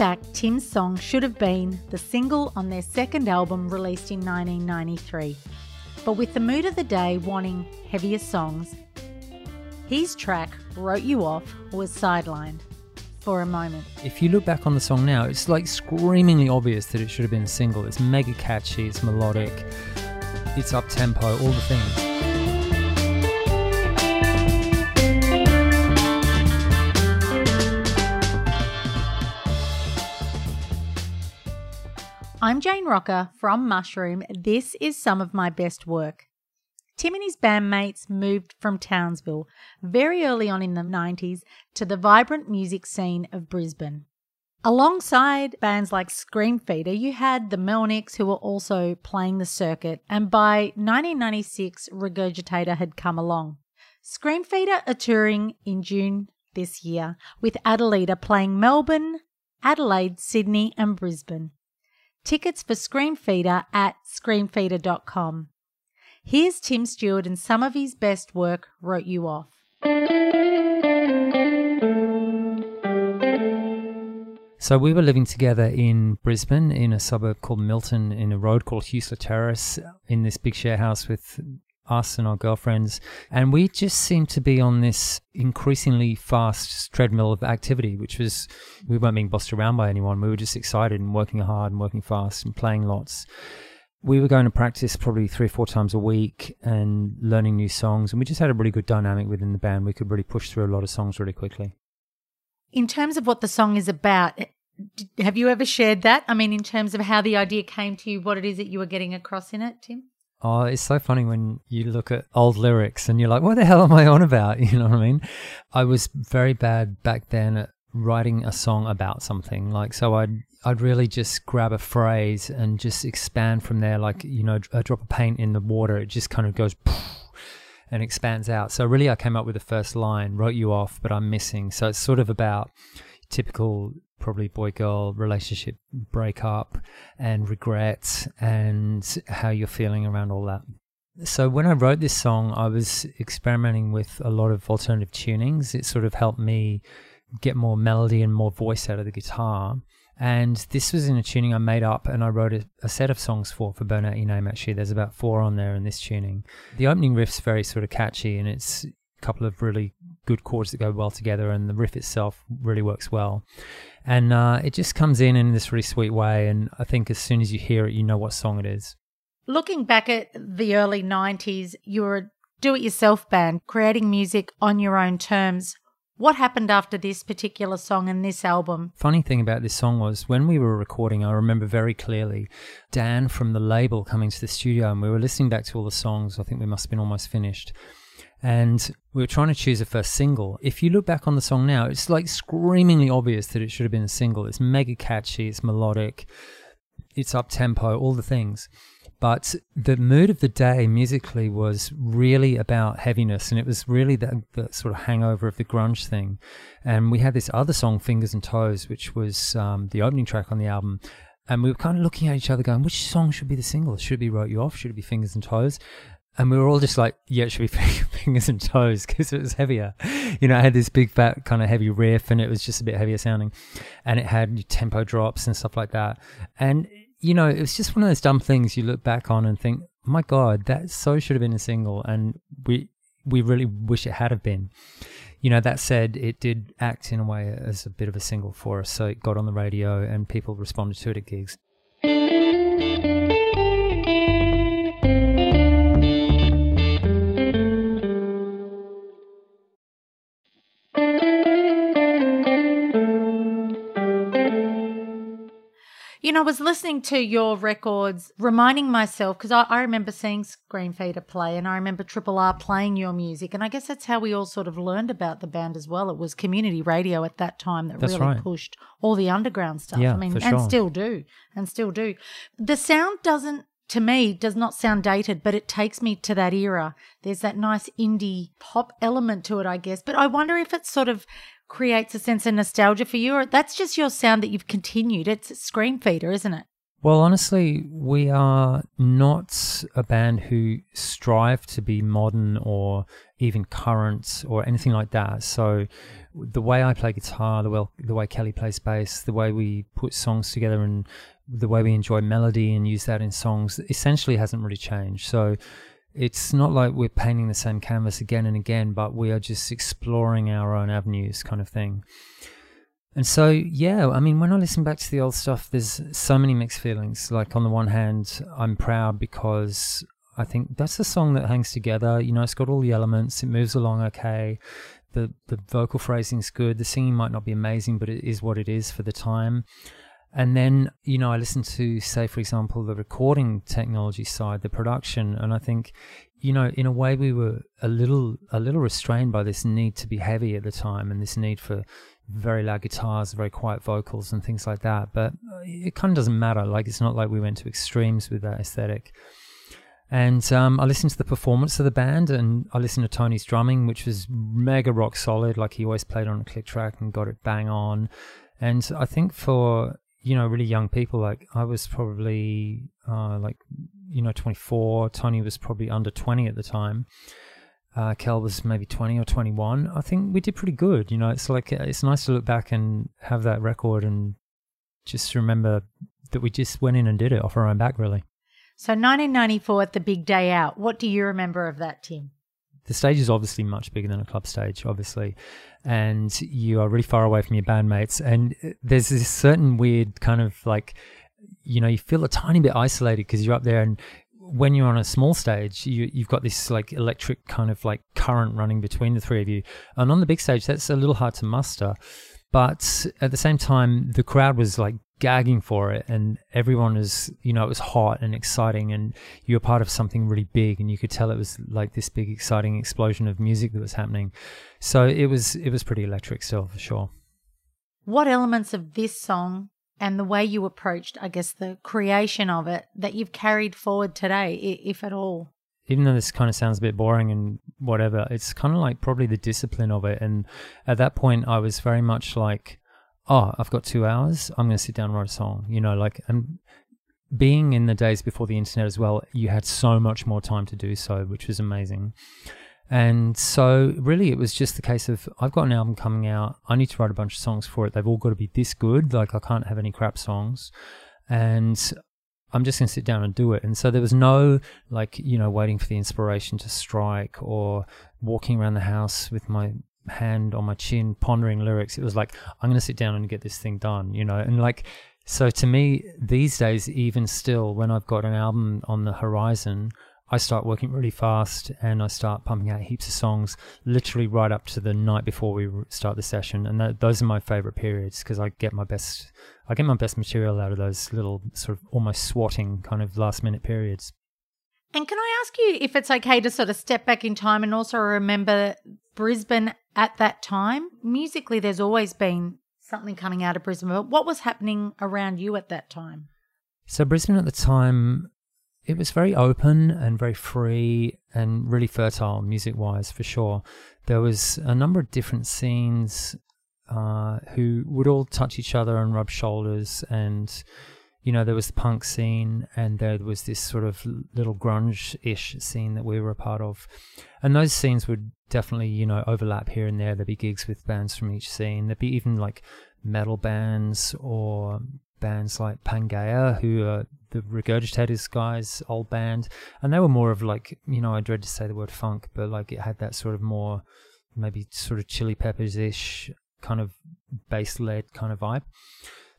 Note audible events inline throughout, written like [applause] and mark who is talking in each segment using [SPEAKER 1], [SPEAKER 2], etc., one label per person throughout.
[SPEAKER 1] back, Tim's song should have been the single on their second album released in 1993. But with the mood of the day wanting heavier songs, his track, Wrote You Off, was sidelined for a moment.
[SPEAKER 2] If you look back on the song now, it's like screamingly obvious that it should have been a single. It's mega catchy, it's melodic, it's up tempo, all the things.
[SPEAKER 1] I'm Jane Rocker from Mushroom. This is some of my best work. Tim and his bandmates moved from Townsville very early on in the 90s to the vibrant music scene of Brisbane. Alongside bands like Screamfeeder, you had the Melnyks who were also playing the circuit, and by 1996, Regurgitator had come along. Screamfeeder are touring in June this year, with Adalita playing Melbourne, Adelaide, Sydney, and Brisbane. Tickets for Screamfeeder at screamfeeder.com. Here's Tim Steward and some of his best work wrote you off.
[SPEAKER 2] So we were living together in Brisbane in a suburb called Milton in a road called Heussler Terrace in this big share house with us and our girlfriends. And we just seemed to be on this increasingly fast treadmill of activity, which was, we weren't being bossed around by anyone. We were just excited and working hard and working fast and playing lots. We were going to practice probably three or four times a week and learning new songs. And we just had a really good dynamic within the band. We could really push through a lot of songs really quickly.
[SPEAKER 1] In terms of what the song is about, eh, have you ever shared that? I mean, in terms of how the idea came to you, what it is that you were getting across in it, Tim?
[SPEAKER 2] Oh, it's so funny when you look at old lyrics and you're like, what the hell am I on about? [laughs] You know what I mean? I was very bad back then at writing a song about something. Like, so I'd, I'd really just grab a phrase and just expand from there. Like, you know, a drop of paint in the water, it just kind of goes [laughs] and expands out. So really I came up with the first line, wrote you off, but I'm missing. So it's sort of about typical probably boy girl relationship breakup and regret and how you're feeling around all that. So when I wrote this song, I was experimenting with a lot of alternative tunings. It sort of helped me get more melody and more voice out of the guitar. And this was in a tuning I made up and I wrote a, a, set of songs for for Burn Out Your Name actually. There's about four on there in this tuning. The opening riff's very sort of catchy and it's couple of really good chords that go well together and the riff itself really works well and uh, it just comes in in this really sweet way. And I think as soon as you hear it, you know what song it is.
[SPEAKER 1] Looking back at the early 90s, you were a do it yourself band, creating music on your own terms. What happened after this particular song and this album?
[SPEAKER 2] Funny thing about this song was when we were recording, I remember very clearly Dan from the label coming to the studio and we were listening back to all the songs. I think we must have been almost finished and we were trying to choose a first single. If you look back on the song now, it's like screamingly obvious that it should have been a single. It's mega catchy, it's melodic, it's up tempo, all the things. But the mood of the day musically was really about heaviness, and it was really the sort of hangover of the grunge thing. And we had this other song, Fingers and Toes, which was um, the opening track on the album. And we were kind of looking at each other going, which song should be the single? Should it be Wrote You Off? Should it be Fingers and Toes? And we were all just like, yeah, it should be [laughs] fingers and toes because it was heavier. You know, it had this big fat kind of heavy riff and it was just a bit heavier sounding and it had tempo drops and stuff like that. And, you know, it was just one of those dumb things you look back on and think, my God, that so should have been a single. And we, we really wish it had have been. You know, that said, it did act in a way as a bit of a single for us. So it got on the radio and people responded to it at gigs.
[SPEAKER 1] You know, I was listening to your records, reminding myself because I, I, remember seeing Screamfeeder play, and I remember Triple R playing your music, and I guess that's how we all sort of learned about the band as well. It was community radio at that time that
[SPEAKER 2] that's
[SPEAKER 1] really
[SPEAKER 2] right.
[SPEAKER 1] pushed all the underground stuff.
[SPEAKER 2] Yeah,
[SPEAKER 1] I mean, and
[SPEAKER 2] sure.
[SPEAKER 1] still do, and still do. The sound doesn't to me does not sound dated, but it takes me to that era. There's that nice indie pop element to it, I guess. But I wonder if it sort of creates a sense of nostalgia for you, or that's just your sound that you've continued. It's Screamfeeder, isn't it?
[SPEAKER 2] Well, honestly, we are not a band who strive to be modern or even current or anything like that. So, the way I play guitar, the way, the way Kelly plays bass, the way we put songs together, and the way we enjoy melody and use that in songs essentially hasn't really changed. So, it's not like we're painting the same canvas again and again, but we are just exploring our own avenues, kind of thing. And so, yeah, I mean, when I listen back to the old stuff, there's so many mixed feelings. Like, on the one hand, I'm proud because I think that's a song that hangs together. You know, it's got all the elements, it moves along okay. The, the vocal phrasing's good. The singing might not be amazing, but it is what it is for the time. And then, you know, I listen to, say, for example, the recording technology side, the production, and I think, you know, in a way, we were a little, a little restrained by this need to be heavy at the time, and this need for very loud guitars, very quiet vocals, and things like that. But uh, it kind of doesn't matter. Like, it's not like we went to extremes with that aesthetic. And um, I listened to the performance of the band, and I listened to Tony's drumming, which was mega rock solid. Like he always played on a click track and got it bang on. And I think for you know really young people, like I was probably uh, like you know 24. Tony was probably under 20 at the time uh, Kel was maybe 20 or 21. I think we did pretty good. You know, it's like, it's nice to look back and have that record and just remember that we just went in and did it off our own back, really.
[SPEAKER 1] So 1994 at the big day out. What do you remember of that, Tim?
[SPEAKER 2] The stage is obviously much bigger than a club stage, obviously, and you are really far away from your bandmates. And there's this certain weird kind of like, you know, you feel a tiny bit isolated because you're up there and when you're on a small stage, you, you've got this like electric kind of like current running between the three of you. And on the big stage, that's a little hard to muster. But at the same time, the crowd was like gagging for it and everyone was, you know, it was hot and exciting and you were part of something really big and you could tell it was like this big exciting explosion of music that was happening. So it was, it was pretty electric still for sure.
[SPEAKER 1] What elements of this song and the way you approached, I guess, the creation of it that you've carried forward today, if at all?
[SPEAKER 2] Even though this kind of sounds a bit boring and whatever, it's kind of like probably the discipline of it. And at that point, I was very much like, oh, I've got two hours. I'm going to sit down and write a song. You know, like, and being in the days before the internet as well, you had so much more time to do so, which was amazing. And so, really, it was just the case of I've got an album coming out. I need to write a bunch of songs for it. They've all got to be this good. Like, I can't have any crap songs. And I'm just going to sit down and do it. And so, there was no, like, you know, waiting for the inspiration to strike or walking around the house with my hand on my chin, pondering lyrics. It was like, I'm going to sit down and get this thing done, you know? And like, so to me, these days, even still, when I've got an album on the horizon, I start working really fast and I start pumping out heaps of songs literally right up to the night before we start the session and that, those are my favorite periods because I get my best I get my best material out of those little sort of almost swatting kind of last minute periods.
[SPEAKER 1] And can I ask you if it's okay to sort of step back in time and also remember Brisbane at that time? Musically there's always been something coming out of Brisbane, but what was happening around you at that time?
[SPEAKER 2] So Brisbane at the time it was very open and very free and really fertile music wise for sure. There was a number of different scenes uh, who would all touch each other and rub shoulders and you know there was the punk scene and there was this sort of little grunge-ish scene that we were a part of. And those scenes would definitely you know overlap here and there. There'd be gigs with bands from each scene. There'd be even like metal bands or bands like Pangaea, who are the Regurgitators guys' old band, and they were more of like you know I dread to say the word funk, but like it had that sort of more maybe sort of Chili Peppers ish kind of bass led kind of vibe.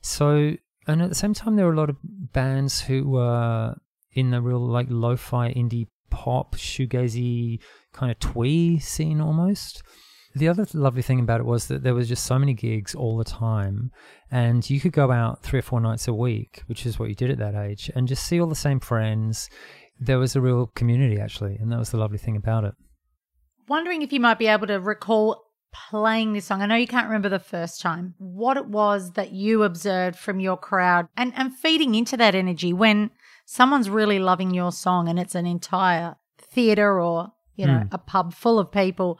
[SPEAKER 2] So and at the same time there were a lot of bands who were in the real like lo-fi indie pop shoegazy kind of twee scene almost the other lovely thing about it was that there was just so many gigs all the time, and you could go out three or four nights a week, which is what you did at that age, and just see all the same friends. There was a real community actually, and that was the lovely thing about it.
[SPEAKER 1] Wondering if you might be able to recall playing this song. I know you can't remember the first time. What it was that you observed from your crowd and, and feeding into that energy when someone's really loving your song and it's an entire theater or, you know, mm. a pub full of people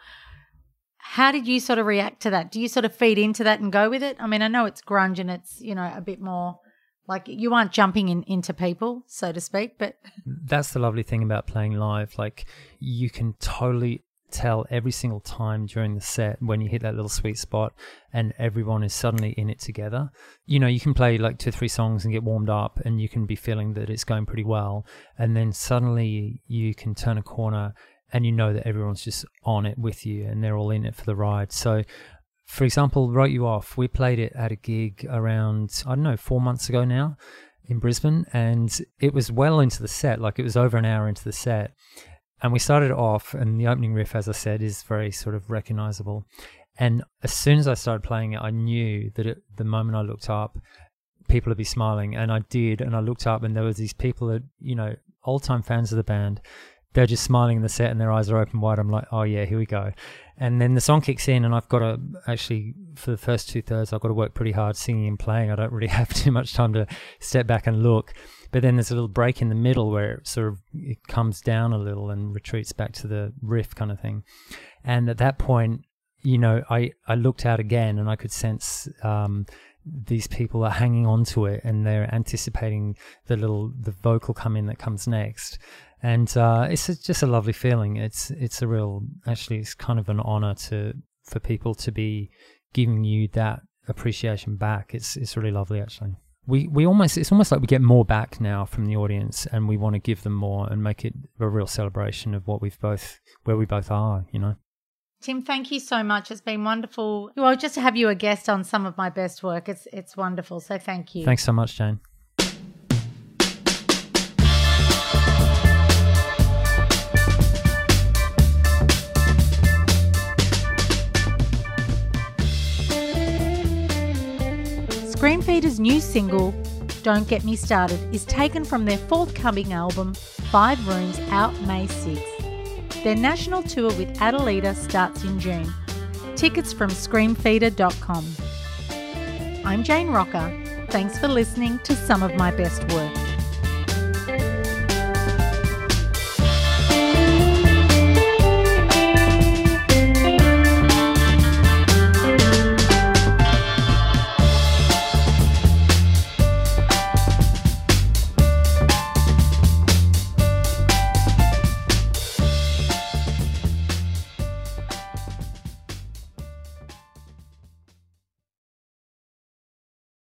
[SPEAKER 1] how did you sort of react to that? Do you sort of feed into that and go with it? I mean, I know it's grunge and it's, you know, a bit more Like you aren't jumping in into people, so to speak, but
[SPEAKER 2] that's the lovely thing about playing live. Like you can totally tell every single time during the set when you hit that little sweet spot and everyone is suddenly in it together. You know, you can play like two or three songs and get warmed up and you can be feeling that it's going pretty well. And then suddenly you can turn a corner and you know that everyone's just on it with you and they're all in it for the ride. So for example, Wrote You Off, we played it at a gig around, I don't know, four months ago now in Brisbane, and it was well into the set, like it was over an hour into the set. And we started off, and the opening riff, as I said, is very sort of recognizable. And as soon as I started playing it, I knew that it, the moment I looked up, people would be smiling. And I did. And I looked up, and there was these people that, you know, old time fans of the band they're just smiling in the set and their eyes are open wide. I'm like, oh yeah, here we go. And then the song kicks in, and I've got to actually, for the first two thirds, I've got to work pretty hard singing and playing. I don't really [laughs] have too much time to step back and look. But then there's a little break in the middle where it sort of it comes down a little and retreats back to the riff kind of thing. And at that point, you know, I, I looked out again and I could sense um, these people are hanging on to it and they're anticipating the little the vocal come in that comes next and uh, it's a, just a lovely feeling. It's it's a real actually it's kind of an honor to for people to be giving you that appreciation back. It's it's really lovely actually. We we almost it's almost like we get more back now from the audience, and we want to give them more and make it a real celebration of what we've both where we both are. You know.
[SPEAKER 1] Tim, thank you so much. It's been wonderful. Well, just to have you a guest on some of my best work, it's it's wonderful. So thank you.
[SPEAKER 2] Thanks so much, Jane.
[SPEAKER 1] Screamfeeder's new single, Don't Get Me Started, is taken from their forthcoming album, Five Rooms, out May 6th. Their national tour with Adalita starts in June. Tickets from screamfeeder.com. I'm Jane Rocker. Thanks for listening to some of my best work.